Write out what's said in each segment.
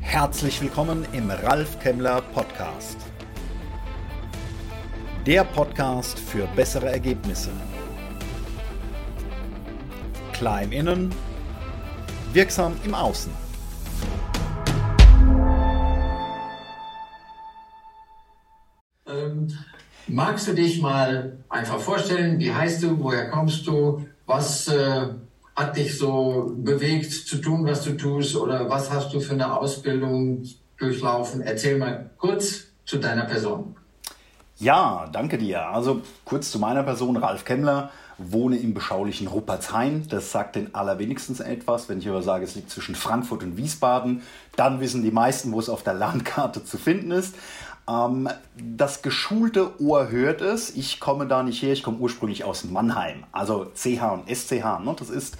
Herzlich willkommen im Ralf Kemmler Podcast. Der Podcast für bessere Ergebnisse. Klein innen, wirksam im Außen. Ähm, magst du dich mal einfach vorstellen? Wie heißt du? Woher kommst du? Was äh, hat dich so bewegt zu tun, was du tust? Oder was hast du für eine Ausbildung durchlaufen? Erzähl mal kurz zu deiner Person. Ja, danke dir. Also kurz zu meiner Person, Ralf Kemmler, wohne im beschaulichen Ruppertshain. Das sagt den allerwenigstens etwas. Wenn ich aber sage, es liegt zwischen Frankfurt und Wiesbaden, dann wissen die meisten, wo es auf der Landkarte zu finden ist. Ähm, das geschulte Ohr hört es. Ich komme da nicht her. Ich komme ursprünglich aus Mannheim. Also CH und SCH. Ne? Das ist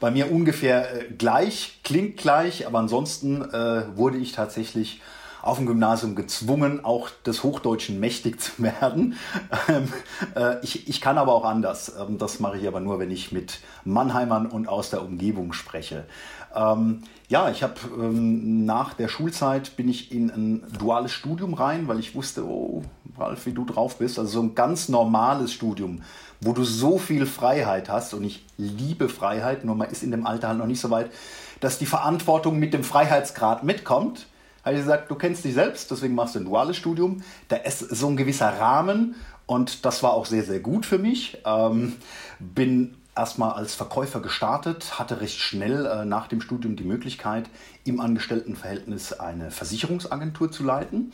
bei mir ungefähr äh, gleich, klingt gleich, aber ansonsten äh, wurde ich tatsächlich auf dem Gymnasium gezwungen, auch des Hochdeutschen mächtig zu werden. Ähm, äh, ich, ich kann aber auch anders. Ähm, das mache ich aber nur, wenn ich mit Mannheimern und aus der Umgebung spreche. Ähm, ja, ich habe ähm, nach der Schulzeit bin ich in ein duales Studium rein, weil ich wusste, oh, Ralf, wie du drauf bist. Also so ein ganz normales Studium, wo du so viel Freiheit hast und ich liebe Freiheit, nur man ist in dem Alter halt noch nicht so weit, dass die Verantwortung mit dem Freiheitsgrad mitkommt. Habe ich gesagt, du kennst dich selbst, deswegen machst du ein duales Studium. Da ist so ein gewisser Rahmen und das war auch sehr, sehr gut für mich. Ähm, bin erstmal als Verkäufer gestartet, hatte recht schnell äh, nach dem Studium die Möglichkeit, im Angestelltenverhältnis eine Versicherungsagentur zu leiten.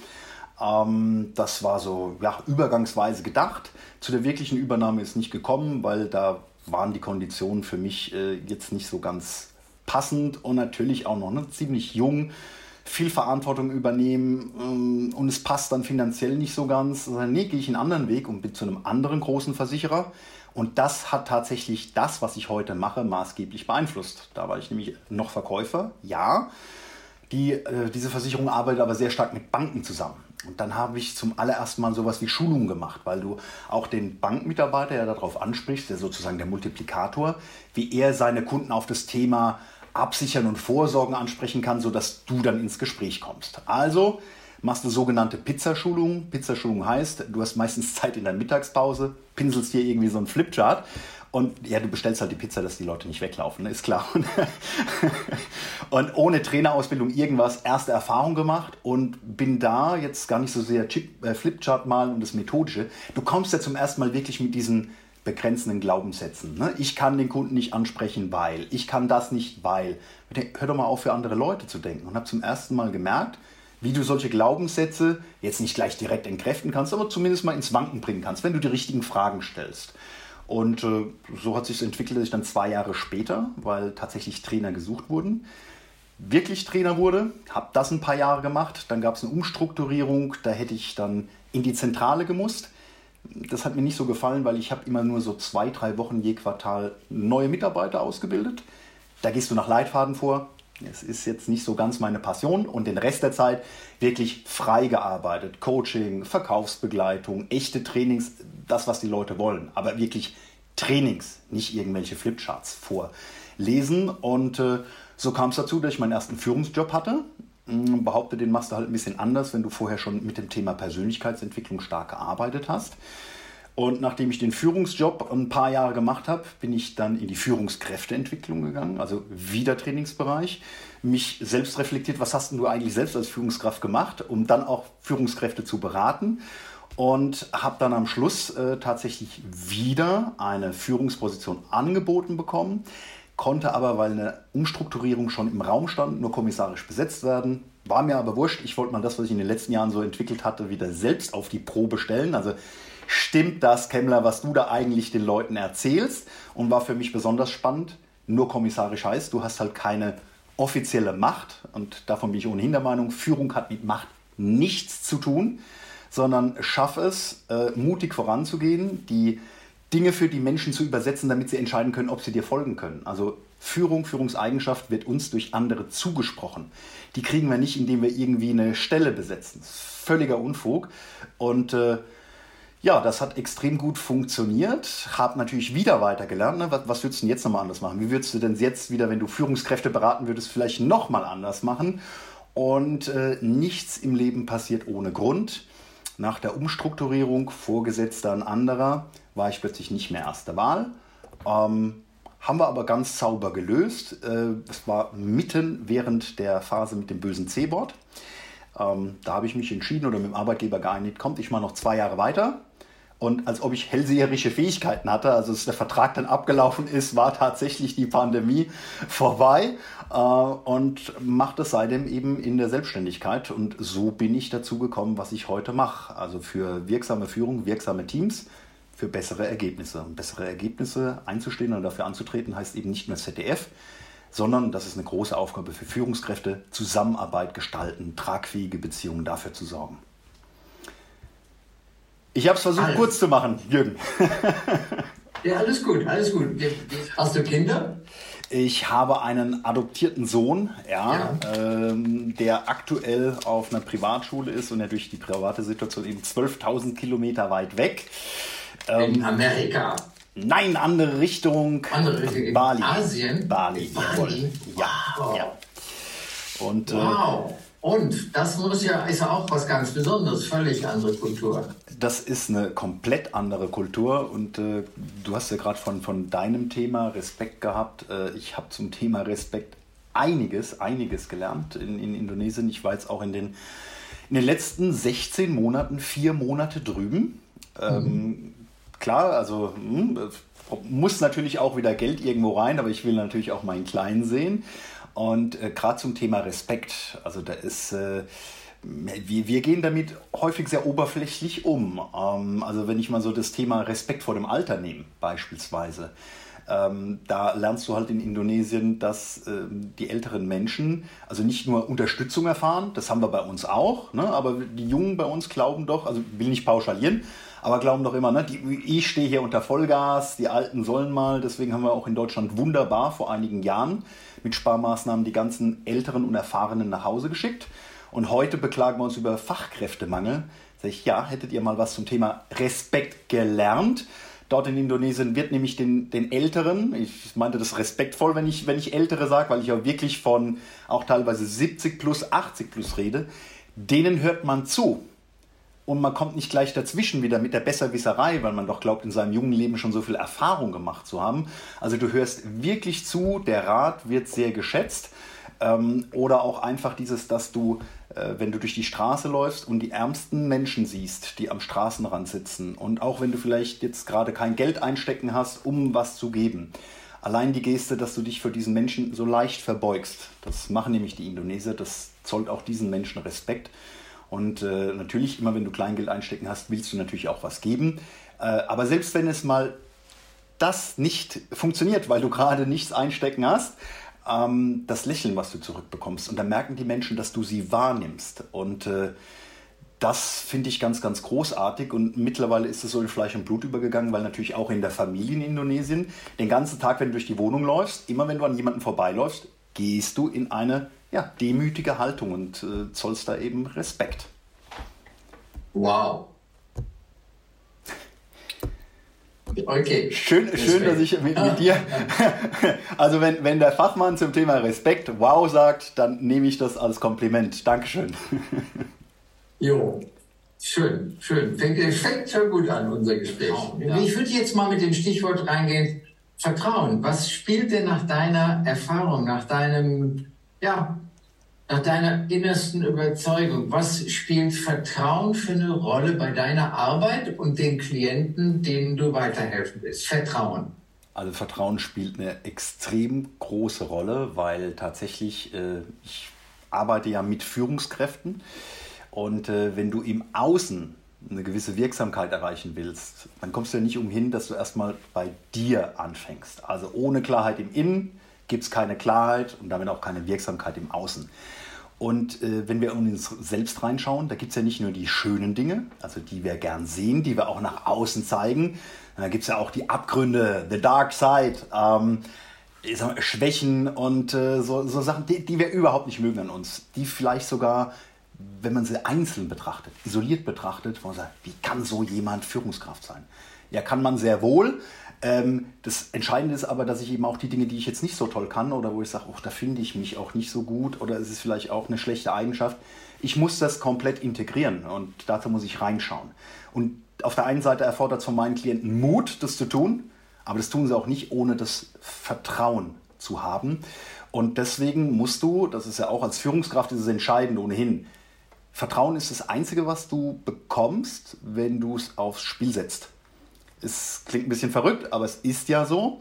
Ähm, das war so ja, übergangsweise gedacht. Zu der wirklichen Übernahme ist nicht gekommen, weil da waren die Konditionen für mich äh, jetzt nicht so ganz passend und natürlich auch noch ne, ziemlich jung viel Verantwortung übernehmen ähm, und es passt dann finanziell nicht so ganz. Also, nee, gehe ich einen anderen Weg und bin zu einem anderen großen Versicherer. Und das hat tatsächlich das, was ich heute mache, maßgeblich beeinflusst. Da war ich nämlich noch Verkäufer, ja. Die, äh, diese Versicherung arbeitet aber sehr stark mit Banken zusammen. Und dann habe ich zum allerersten Mal sowas wie Schulungen gemacht, weil du auch den Bankmitarbeiter ja darauf ansprichst, der sozusagen der Multiplikator, wie er seine Kunden auf das Thema Absichern und Vorsorgen ansprechen kann, sodass du dann ins Gespräch kommst. Also machst du sogenannte Pizzaschulung. Pizzaschulung heißt, du hast meistens Zeit in der Mittagspause, pinselst hier irgendwie so einen Flipchart und ja, du bestellst halt die Pizza, dass die Leute nicht weglaufen, ne? ist klar. und ohne Trainerausbildung irgendwas, erste Erfahrung gemacht und bin da jetzt gar nicht so sehr Chip, äh, Flipchart malen und das Methodische. Du kommst ja zum ersten Mal wirklich mit diesen begrenzenden Glaubenssätzen. Ne? Ich kann den Kunden nicht ansprechen, weil. Ich kann das nicht, weil. Hör doch mal auf, für andere Leute zu denken. Und habe zum ersten Mal gemerkt, wie du solche Glaubenssätze jetzt nicht gleich direkt entkräften kannst, aber zumindest mal ins Wanken bringen kannst, wenn du die richtigen Fragen stellst. Und äh, so hat sich entwickelt, dass ich dann zwei Jahre später, weil tatsächlich Trainer gesucht wurden, wirklich Trainer wurde, habe das ein paar Jahre gemacht, dann gab es eine Umstrukturierung, da hätte ich dann in die Zentrale gemusst das hat mir nicht so gefallen, weil ich habe immer nur so zwei, drei Wochen je Quartal neue Mitarbeiter ausgebildet. Da gehst du nach Leitfaden vor. Es ist jetzt nicht so ganz meine Passion und den Rest der Zeit wirklich frei gearbeitet. Coaching, Verkaufsbegleitung, echte Trainings, das, was die Leute wollen. Aber wirklich Trainings, nicht irgendwelche Flipcharts vorlesen. Und äh, so kam es dazu, dass ich meinen ersten Führungsjob hatte. Hm, behaupte, den machst du halt ein bisschen anders, wenn du vorher schon mit dem Thema Persönlichkeitsentwicklung stark gearbeitet hast. Und nachdem ich den Führungsjob ein paar Jahre gemacht habe, bin ich dann in die Führungskräfteentwicklung gegangen, also wieder Trainingsbereich. Mich selbst reflektiert, was hast du eigentlich selbst als Führungskraft gemacht, um dann auch Führungskräfte zu beraten. Und habe dann am Schluss äh, tatsächlich wieder eine Führungsposition angeboten bekommen konnte aber, weil eine Umstrukturierung schon im Raum stand, nur kommissarisch besetzt werden. War mir aber wurscht. Ich wollte mal das, was ich in den letzten Jahren so entwickelt hatte, wieder selbst auf die Probe stellen. Also stimmt das, Kemmler, was du da eigentlich den Leuten erzählst? Und war für mich besonders spannend. Nur kommissarisch heißt, du hast halt keine offizielle Macht. Und davon bin ich ohnehin der Meinung, Führung hat mit Macht nichts zu tun, sondern schaff es, äh, mutig voranzugehen, die Dinge für die Menschen zu übersetzen, damit sie entscheiden können, ob sie dir folgen können. Also Führung, Führungseigenschaft wird uns durch andere zugesprochen. Die kriegen wir nicht, indem wir irgendwie eine Stelle besetzen. völliger Unfug. Und äh, Ja, das hat extrem gut funktioniert. Hab natürlich wieder weitergelernt. Ne? Was, was würdest du denn jetzt nochmal anders machen? Wie würdest du denn jetzt wieder, wenn du Führungskräfte beraten würdest, vielleicht nochmal anders machen? Und äh, nichts im Leben passiert ohne Grund. Nach der Umstrukturierung, Vorgesetzter ein anderer, war ich plötzlich nicht mehr erste Wahl. Ähm, haben wir aber ganz sauber gelöst. Äh, es war mitten während der Phase mit dem bösen C-Board. Ähm, da habe ich mich entschieden oder mit dem Arbeitgeber geeinigt, kommt ich mal noch zwei Jahre weiter. Und als ob ich hellseherische Fähigkeiten hatte, also als der Vertrag dann abgelaufen ist, war tatsächlich die Pandemie vorbei äh, und machte seitdem eben in der Selbstständigkeit. Und so bin ich dazu gekommen, was ich heute mache. Also für wirksame Führung, wirksame Teams, für bessere Ergebnisse. Und bessere Ergebnisse einzustehen und dafür anzutreten, heißt eben nicht nur ZDF, sondern das ist eine große Aufgabe für Führungskräfte, Zusammenarbeit gestalten, tragfähige Beziehungen dafür zu sorgen. Ich habe es versucht alles. kurz zu machen, Jürgen. ja, alles gut, alles gut. Hast du Kinder? Ich habe einen adoptierten Sohn, ja, ja. Ähm, der aktuell auf einer Privatschule ist und er durch die private Situation eben 12.000 Kilometer weit weg. Ähm, In Amerika. Nein, andere Richtung. Andere Richtung. Bali. Asien. Bali. Bali. Ja. Wow. ja. Und, äh, wow. Äh, und das muss ja, ist ja auch was ganz Besonderes, völlig andere Kultur. Das ist eine komplett andere Kultur und äh, du hast ja gerade von, von deinem Thema Respekt gehabt. Äh, ich habe zum Thema Respekt einiges, einiges gelernt in, in Indonesien. Ich war jetzt auch in den, in den letzten 16 Monaten vier Monate drüben. Ähm, mhm. Klar, also mh, hm, muss natürlich auch wieder Geld irgendwo rein, aber ich will natürlich auch meinen Kleinen sehen. Und äh, gerade zum Thema Respekt, also da ist, äh, wir, wir gehen damit häufig sehr oberflächlich um. Ähm, also wenn ich mal so das Thema Respekt vor dem Alter nehme, beispielsweise. Ähm, da lernst du halt in Indonesien, dass äh, die älteren Menschen also nicht nur Unterstützung erfahren, das haben wir bei uns auch, ne? aber die Jungen bei uns glauben doch, also will nicht pauschalieren, aber glauben doch immer, ne, die, ich stehe hier unter Vollgas, die Alten sollen mal. Deswegen haben wir auch in Deutschland wunderbar vor einigen Jahren mit Sparmaßnahmen die ganzen Älteren und Erfahrenen nach Hause geschickt. Und heute beklagen wir uns über Fachkräftemangel. Sag ich, ja, hättet ihr mal was zum Thema Respekt gelernt? Dort in Indonesien wird nämlich den, den Älteren, ich meinte das respektvoll, wenn ich, wenn ich Ältere sage, weil ich ja wirklich von auch teilweise 70 plus, 80 plus rede, denen hört man zu und man kommt nicht gleich dazwischen wieder mit der Besserwisserei, weil man doch glaubt, in seinem jungen Leben schon so viel Erfahrung gemacht zu haben. Also du hörst wirklich zu, der Rat wird sehr geschätzt. Ähm, oder auch einfach dieses, dass du, äh, wenn du durch die Straße läufst und die ärmsten Menschen siehst, die am Straßenrand sitzen und auch wenn du vielleicht jetzt gerade kein Geld einstecken hast, um was zu geben, allein die Geste, dass du dich für diesen Menschen so leicht verbeugst, das machen nämlich die Indonesier, das zollt auch diesen Menschen Respekt. Und äh, natürlich, immer wenn du Kleingeld einstecken hast, willst du natürlich auch was geben. Äh, aber selbst wenn es mal das nicht funktioniert, weil du gerade nichts einstecken hast, ähm, das Lächeln, was du zurückbekommst. Und dann merken die Menschen, dass du sie wahrnimmst. Und äh, das finde ich ganz, ganz großartig und mittlerweile ist es so in Fleisch und Blut übergegangen, weil natürlich auch in der Familie in Indonesien den ganzen Tag, wenn du durch die Wohnung läufst, immer wenn du an jemanden vorbeiläufst, gehst du in eine ja, demütige Haltung und äh, zollst da eben Respekt. Wow. Okay. Schön, schön dass ich mit, mit dir. Also, wenn, wenn der Fachmann zum Thema Respekt wow sagt, dann nehme ich das als Kompliment. Dankeschön. Jo, schön, schön. Fängt, fängt schon gut an, unser Gespräch. Ja. Ich würde jetzt mal mit dem Stichwort reingehen: Vertrauen. Was spielt denn nach deiner Erfahrung, nach deinem ja, nach deiner innersten Überzeugung, was spielt Vertrauen für eine Rolle bei deiner Arbeit und den Klienten, denen du weiterhelfen willst? Vertrauen. Also Vertrauen spielt eine extrem große Rolle, weil tatsächlich äh, ich arbeite ja mit Führungskräften und äh, wenn du im Außen eine gewisse Wirksamkeit erreichen willst, dann kommst du ja nicht umhin, dass du erstmal bei dir anfängst. Also ohne Klarheit im Innen gibt es keine Klarheit und damit auch keine Wirksamkeit im Außen. Und äh, wenn wir uns selbst reinschauen, da gibt es ja nicht nur die schönen Dinge, also die wir gern sehen, die wir auch nach außen zeigen. Da gibt es ja auch die Abgründe, the dark side, ähm, mal, Schwächen und äh, so, so, Sachen, die, die wir überhaupt nicht mögen an uns, die vielleicht sogar wenn man sie einzeln betrachtet, isoliert betrachtet, wo man sagt, wie kann so jemand Führungskraft sein? Ja, kann man sehr wohl. Ähm, das Entscheidende ist aber, dass ich eben auch die Dinge, die ich jetzt nicht so toll kann oder wo ich sage, da finde ich mich auch nicht so gut oder es ist vielleicht auch eine schlechte Eigenschaft, ich muss das komplett integrieren und dazu muss ich reinschauen. Und auf der einen Seite erfordert es von meinen Klienten Mut, das zu tun, aber das tun sie auch nicht, ohne das Vertrauen zu haben. Und deswegen musst du, das ist ja auch als Führungskraft ist es entscheidend ohnehin, Vertrauen ist das Einzige, was du bekommst, wenn du es aufs Spiel setzt. Es klingt ein bisschen verrückt, aber es ist ja so.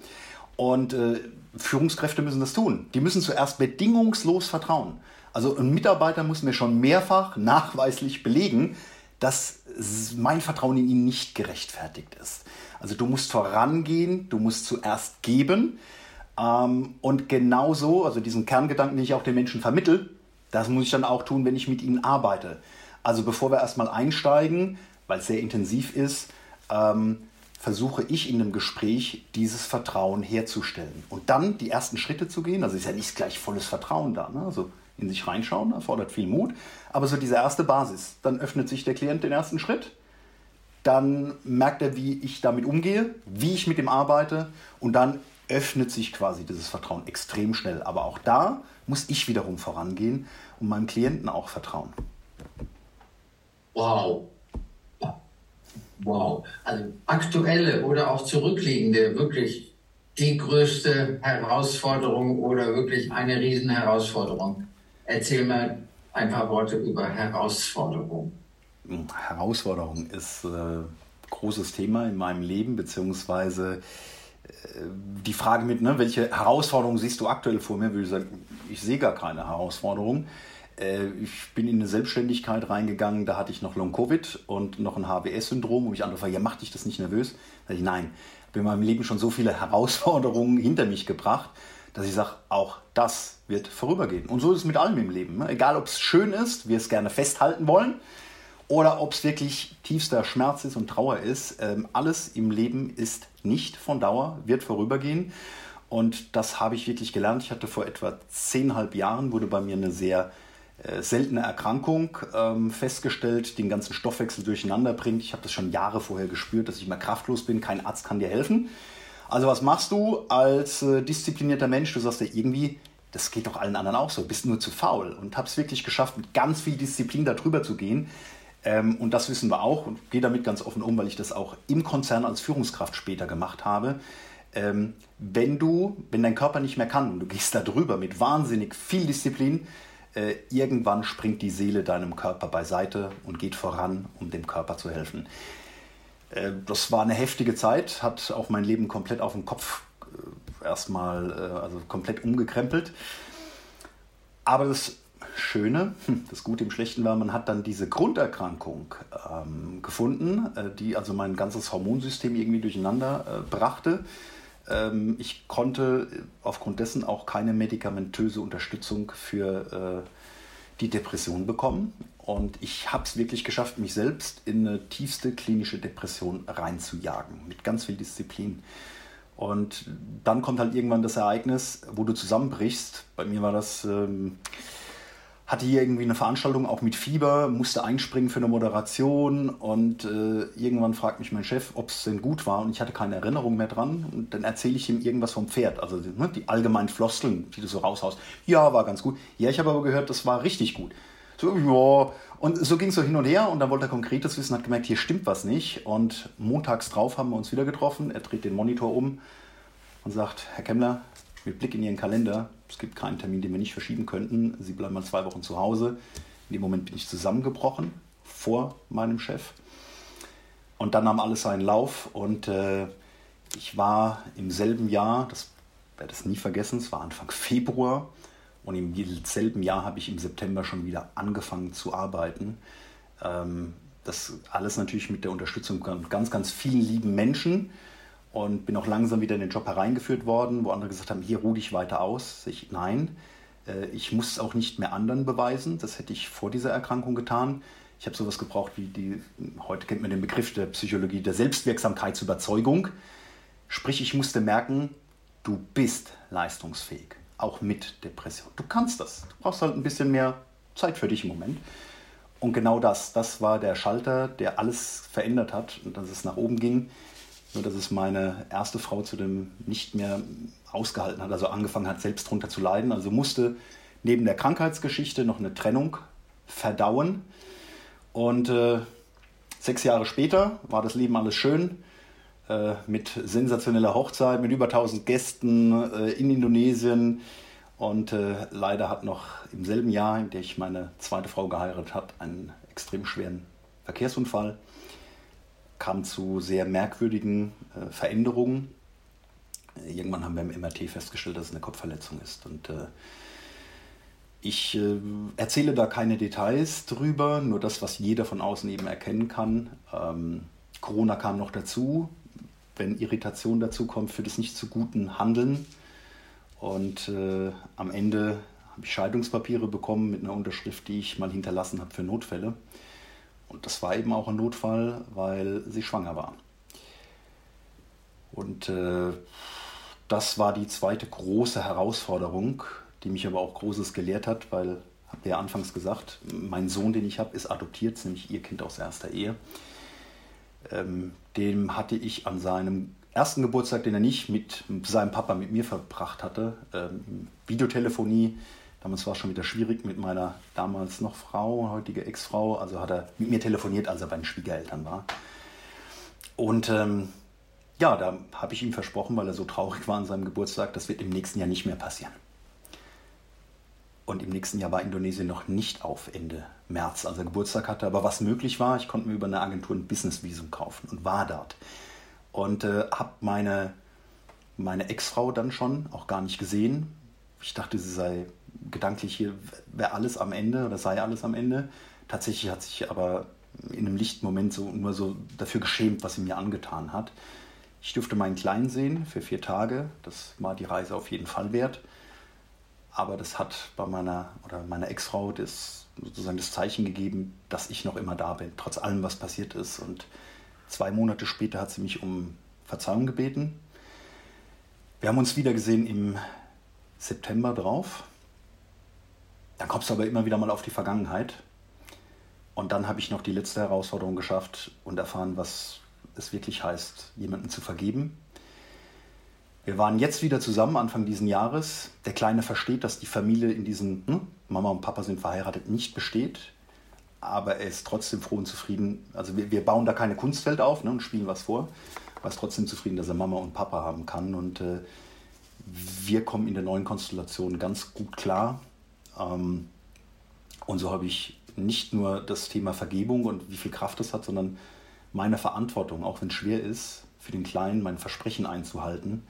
Und äh, Führungskräfte müssen das tun. Die müssen zuerst bedingungslos vertrauen. Also ein Mitarbeiter muss mir schon mehrfach nachweislich belegen, dass mein Vertrauen in ihn nicht gerechtfertigt ist. Also du musst vorangehen, du musst zuerst geben. Ähm, und genauso, also diesen Kerngedanken, den ich auch den Menschen vermittel, das muss ich dann auch tun, wenn ich mit ihnen arbeite. Also bevor wir erstmal einsteigen, weil es sehr intensiv ist, ähm, versuche ich in einem Gespräch dieses Vertrauen herzustellen. Und dann die ersten Schritte zu gehen, also ist ja nicht gleich volles Vertrauen da. Ne? Also in sich reinschauen, erfordert viel Mut. Aber so diese erste Basis, dann öffnet sich der Klient den ersten Schritt, dann merkt er, wie ich damit umgehe, wie ich mit ihm arbeite und dann öffnet sich quasi dieses Vertrauen extrem schnell. Aber auch da muss ich wiederum vorangehen und meinem Klienten auch vertrauen. Wow. Wow. Also aktuelle oder auch zurückliegende, wirklich die größte Herausforderung oder wirklich eine Riesenherausforderung. Erzähl mal ein paar Worte über Herausforderung. Herausforderung ist ein äh, großes Thema in meinem Leben, beziehungsweise die Frage mit, ne, welche Herausforderungen siehst du aktuell vor mir, würde ich sagen, ich sehe gar keine Herausforderung. Äh, ich bin in eine Selbstständigkeit reingegangen, da hatte ich noch Long-Covid und noch ein HBS-Syndrom, wo mich andere fragen, ja, macht dich das nicht nervös? Da ich, nein, ich habe in meinem Leben schon so viele Herausforderungen hinter mich gebracht, dass ich sage, auch das wird vorübergehen. Und so ist es mit allem im Leben. Ne? Egal, ob es schön ist, wir es gerne festhalten wollen, oder ob es wirklich tiefster Schmerz ist und Trauer ist. Ähm, alles im Leben ist nicht von Dauer, wird vorübergehen. Und das habe ich wirklich gelernt. Ich hatte vor etwa zehnhalb Jahren, wurde bei mir eine sehr seltene Erkrankung ähm, festgestellt, den ganzen Stoffwechsel durcheinander bringt. Ich habe das schon Jahre vorher gespürt, dass ich mal kraftlos bin. Kein Arzt kann dir helfen. Also was machst du als äh, disziplinierter Mensch? Du sagst ja irgendwie, das geht doch allen anderen auch so, bist nur zu faul. Und habe es wirklich geschafft, mit ganz viel Disziplin darüber zu gehen. Ähm, und das wissen wir auch und gehe damit ganz offen um, weil ich das auch im Konzern als Führungskraft später gemacht habe. Ähm, wenn du, wenn dein Körper nicht mehr kann und du gehst da drüber mit wahnsinnig viel Disziplin, äh, irgendwann springt die Seele deinem Körper beiseite und geht voran, um dem Körper zu helfen. Äh, das war eine heftige Zeit, hat auch mein Leben komplett auf den Kopf äh, erstmal, äh, also komplett umgekrempelt. Aber das Schöne, hm, das Gute im Schlechten war, man hat dann diese Grunderkrankung ähm, gefunden, äh, die also mein ganzes Hormonsystem irgendwie durcheinander äh, brachte. Ähm, ich konnte aufgrund dessen auch keine medikamentöse Unterstützung für äh, die Depression bekommen. Und ich habe es wirklich geschafft, mich selbst in eine tiefste klinische Depression reinzujagen, mit ganz viel Disziplin. Und dann kommt halt irgendwann das Ereignis, wo du zusammenbrichst. Bei mir war das... Ähm, hatte hier irgendwie eine Veranstaltung auch mit Fieber, musste einspringen für eine Moderation und äh, irgendwann fragt mich mein Chef, ob es denn gut war und ich hatte keine Erinnerung mehr dran und dann erzähle ich ihm irgendwas vom Pferd, also ne, die allgemeinen Floskeln, die du so raushaust. Ja, war ganz gut. Ja, ich habe aber gehört, das war richtig gut. So, ja, und so ging es so hin und her und dann wollte er Konkretes wissen, hat gemerkt, hier stimmt was nicht und montags drauf haben wir uns wieder getroffen, er dreht den Monitor um und sagt, Herr Kemmler, mit Blick in Ihren Kalender, es gibt keinen Termin, den wir nicht verschieben könnten. Sie bleiben mal zwei Wochen zu Hause. In dem Moment bin ich zusammengebrochen vor meinem Chef. Und dann nahm alles seinen Lauf und äh, ich war im selben Jahr, das werde ich nie vergessen, es war Anfang Februar und im selben Jahr habe ich im September schon wieder angefangen zu arbeiten. Ähm, das alles natürlich mit der Unterstützung von ganz, ganz vielen lieben Menschen und bin auch langsam wieder in den Job hereingeführt worden, wo andere gesagt haben, hier ruh dich weiter aus. Ich, nein, äh, ich muss es auch nicht mehr anderen beweisen. Das hätte ich vor dieser Erkrankung getan. Ich habe sowas gebraucht wie die, heute kennt man den Begriff der Psychologie der Selbstwirksamkeitsüberzeugung. Sprich, ich musste merken, du bist leistungsfähig, auch mit Depression. Du kannst das. Du brauchst halt ein bisschen mehr Zeit für dich im Moment. Und genau das, das war der Schalter, der alles verändert hat und dass es nach oben ging. Nur dass es meine erste Frau zu dem nicht mehr ausgehalten hat, also angefangen hat, selbst darunter zu leiden. Also musste neben der Krankheitsgeschichte noch eine Trennung verdauen. Und äh, sechs Jahre später war das Leben alles schön. Äh, mit sensationeller Hochzeit, mit über 1000 Gästen äh, in Indonesien. Und äh, leider hat noch im selben Jahr, in dem ich meine zweite Frau geheiratet habe, einen extrem schweren Verkehrsunfall. Kam zu sehr merkwürdigen äh, Veränderungen. Irgendwann haben wir im MRT festgestellt, dass es eine Kopfverletzung ist. Und äh, ich äh, erzähle da keine Details drüber, nur das, was jeder von außen eben erkennen kann. Ähm, Corona kam noch dazu. Wenn Irritation dazu kommt, führt es nicht zu guten Handeln. Und äh, am Ende habe ich Scheidungspapiere bekommen mit einer Unterschrift, die ich mal hinterlassen habe für Notfälle. Und das war eben auch ein Notfall, weil sie schwanger war. Und äh, das war die zweite große Herausforderung, die mich aber auch Großes gelehrt hat, weil, habt ihr ja anfangs gesagt, mein Sohn, den ich habe, ist adoptiert, nämlich ihr Kind aus erster Ehe. Ähm, dem hatte ich an seinem ersten Geburtstag, den er nicht mit seinem Papa, mit mir verbracht hatte, ähm, Videotelefonie. Damals war es schon wieder schwierig mit meiner damals noch Frau, heutige Ex-Frau. Also hat er mit mir telefoniert, als er bei den Schwiegereltern war. Und ähm, ja, da habe ich ihm versprochen, weil er so traurig war an seinem Geburtstag, das wird im nächsten Jahr nicht mehr passieren. Und im nächsten Jahr war Indonesien noch nicht auf Ende März, als er Geburtstag hatte. Aber was möglich war, ich konnte mir über eine Agentur ein Business-Visum kaufen und war dort. Und äh, habe meine, meine Ex-Frau dann schon auch gar nicht gesehen. Ich dachte, sie sei gedanklich hier, wäre alles am Ende oder sei alles am Ende. Tatsächlich hat sich aber in einem lichten Moment so nur so dafür geschämt, was sie mir angetan hat. Ich durfte meinen Kleinen sehen für vier Tage. Das war die Reise auf jeden Fall wert. Aber das hat bei meiner oder meiner Ex-Frau das sozusagen das Zeichen gegeben, dass ich noch immer da bin, trotz allem, was passiert ist. Und zwei Monate später hat sie mich um Verzeihung gebeten. Wir haben uns wieder gesehen im September drauf. Dann kommst du aber immer wieder mal auf die Vergangenheit. Und dann habe ich noch die letzte Herausforderung geschafft und erfahren, was es wirklich heißt, jemanden zu vergeben wir waren jetzt wieder zusammen, Anfang dieses Jahres. Der Kleine versteht, dass die Familie in diesem hm, Mama und Papa sind verheiratet nicht besteht. Aber er ist trotzdem froh und zufrieden. Also wir, wir bauen da keine Kunstwelt auf ne, und spielen was vor. Er ist trotzdem zufrieden, dass er Mama und Papa haben kann. Und äh, wir kommen in der neuen Konstellation ganz gut klar. Ähm, und so habe ich nicht nur das Thema Vergebung und wie viel Kraft es hat, sondern meine Verantwortung, auch wenn es schwer ist, für den Kleinen mein Versprechen einzuhalten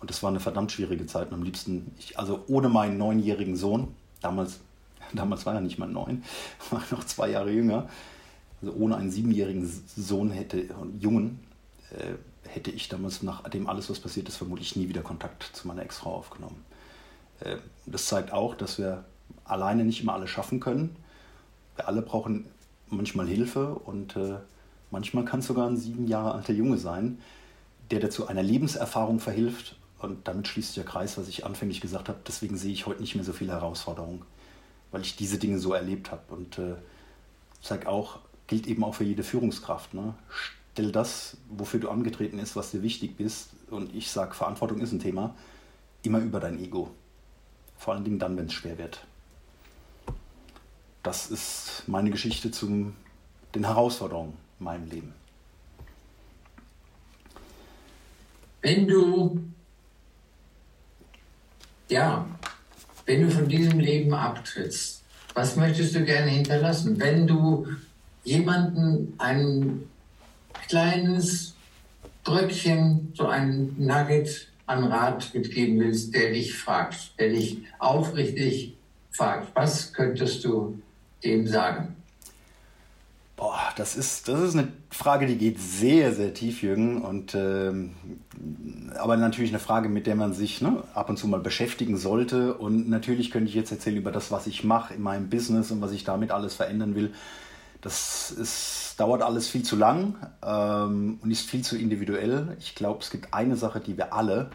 und das war eine verdammt schwierige Zeit. Und am liebsten, ich, also ohne meinen neunjährigen Sohn, damals, damals war er nicht mal neun, war noch zwei Jahre jünger, also ohne einen siebenjährigen Sohn hätte, Jungen, äh, hätte ich damals nach dem alles, was passiert ist, vermutlich nie wieder Kontakt zu meiner Ex-Frau aufgenommen. Äh, das zeigt auch, dass wir alleine nicht immer alles schaffen können. Wir alle brauchen manchmal Hilfe und äh, manchmal kann es sogar ein sieben Jahre alter Junge sein, der dazu einer Lebenserfahrung verhilft und damit schließt der Kreis, was ich anfänglich gesagt habe. Deswegen sehe ich heute nicht mehr so viele Herausforderungen, weil ich diese Dinge so erlebt habe. Und äh, zeig auch, gilt eben auch für jede Führungskraft. Ne? Stell das, wofür du angetreten ist, was dir wichtig ist. Und ich sage, Verantwortung ist ein Thema, immer über dein Ego. Vor allen Dingen dann, wenn es schwer wird. Das ist meine Geschichte zu den Herausforderungen in meinem Leben. Wenn du ja, wenn du von diesem Leben abtrittst, was möchtest du gerne hinterlassen? Wenn du jemanden ein kleines Drückchen, so ein Nugget an Rat mitgeben willst, der dich fragt, der dich aufrichtig fragt, was könntest du dem sagen? Boah, das ist, das ist eine Frage, die geht sehr, sehr tief, Jürgen. Und, ähm, aber natürlich eine Frage, mit der man sich ne, ab und zu mal beschäftigen sollte. Und natürlich könnte ich jetzt erzählen über das, was ich mache in meinem Business und was ich damit alles verändern will. Das ist, dauert alles viel zu lang ähm, und ist viel zu individuell. Ich glaube, es gibt eine Sache, die wir alle,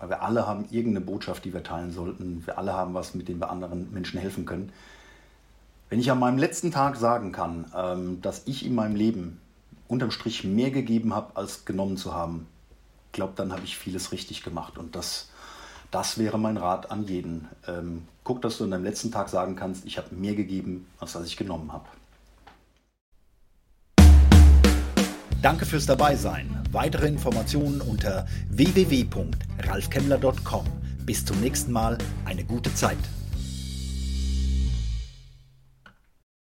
weil wir alle haben irgendeine Botschaft, die wir teilen sollten. Wir alle haben was, mit dem wir anderen Menschen helfen können Wenn ich an meinem letzten Tag sagen kann, ähm, dass ich in meinem Leben unterm Strich mehr gegeben habe, als genommen zu haben, glaube, dann habe ich vieles richtig gemacht. Und das, das wäre mein Rat an jeden. Ähm, guck, dass du an deinem letzten Tag sagen kannst, ich habe mehr gegeben, als was ich genommen habe. Danke fürs Dabeisein. Weitere Informationen unter www.ralfkemmler.com. Bis zum nächsten Mal. Eine gute Zeit.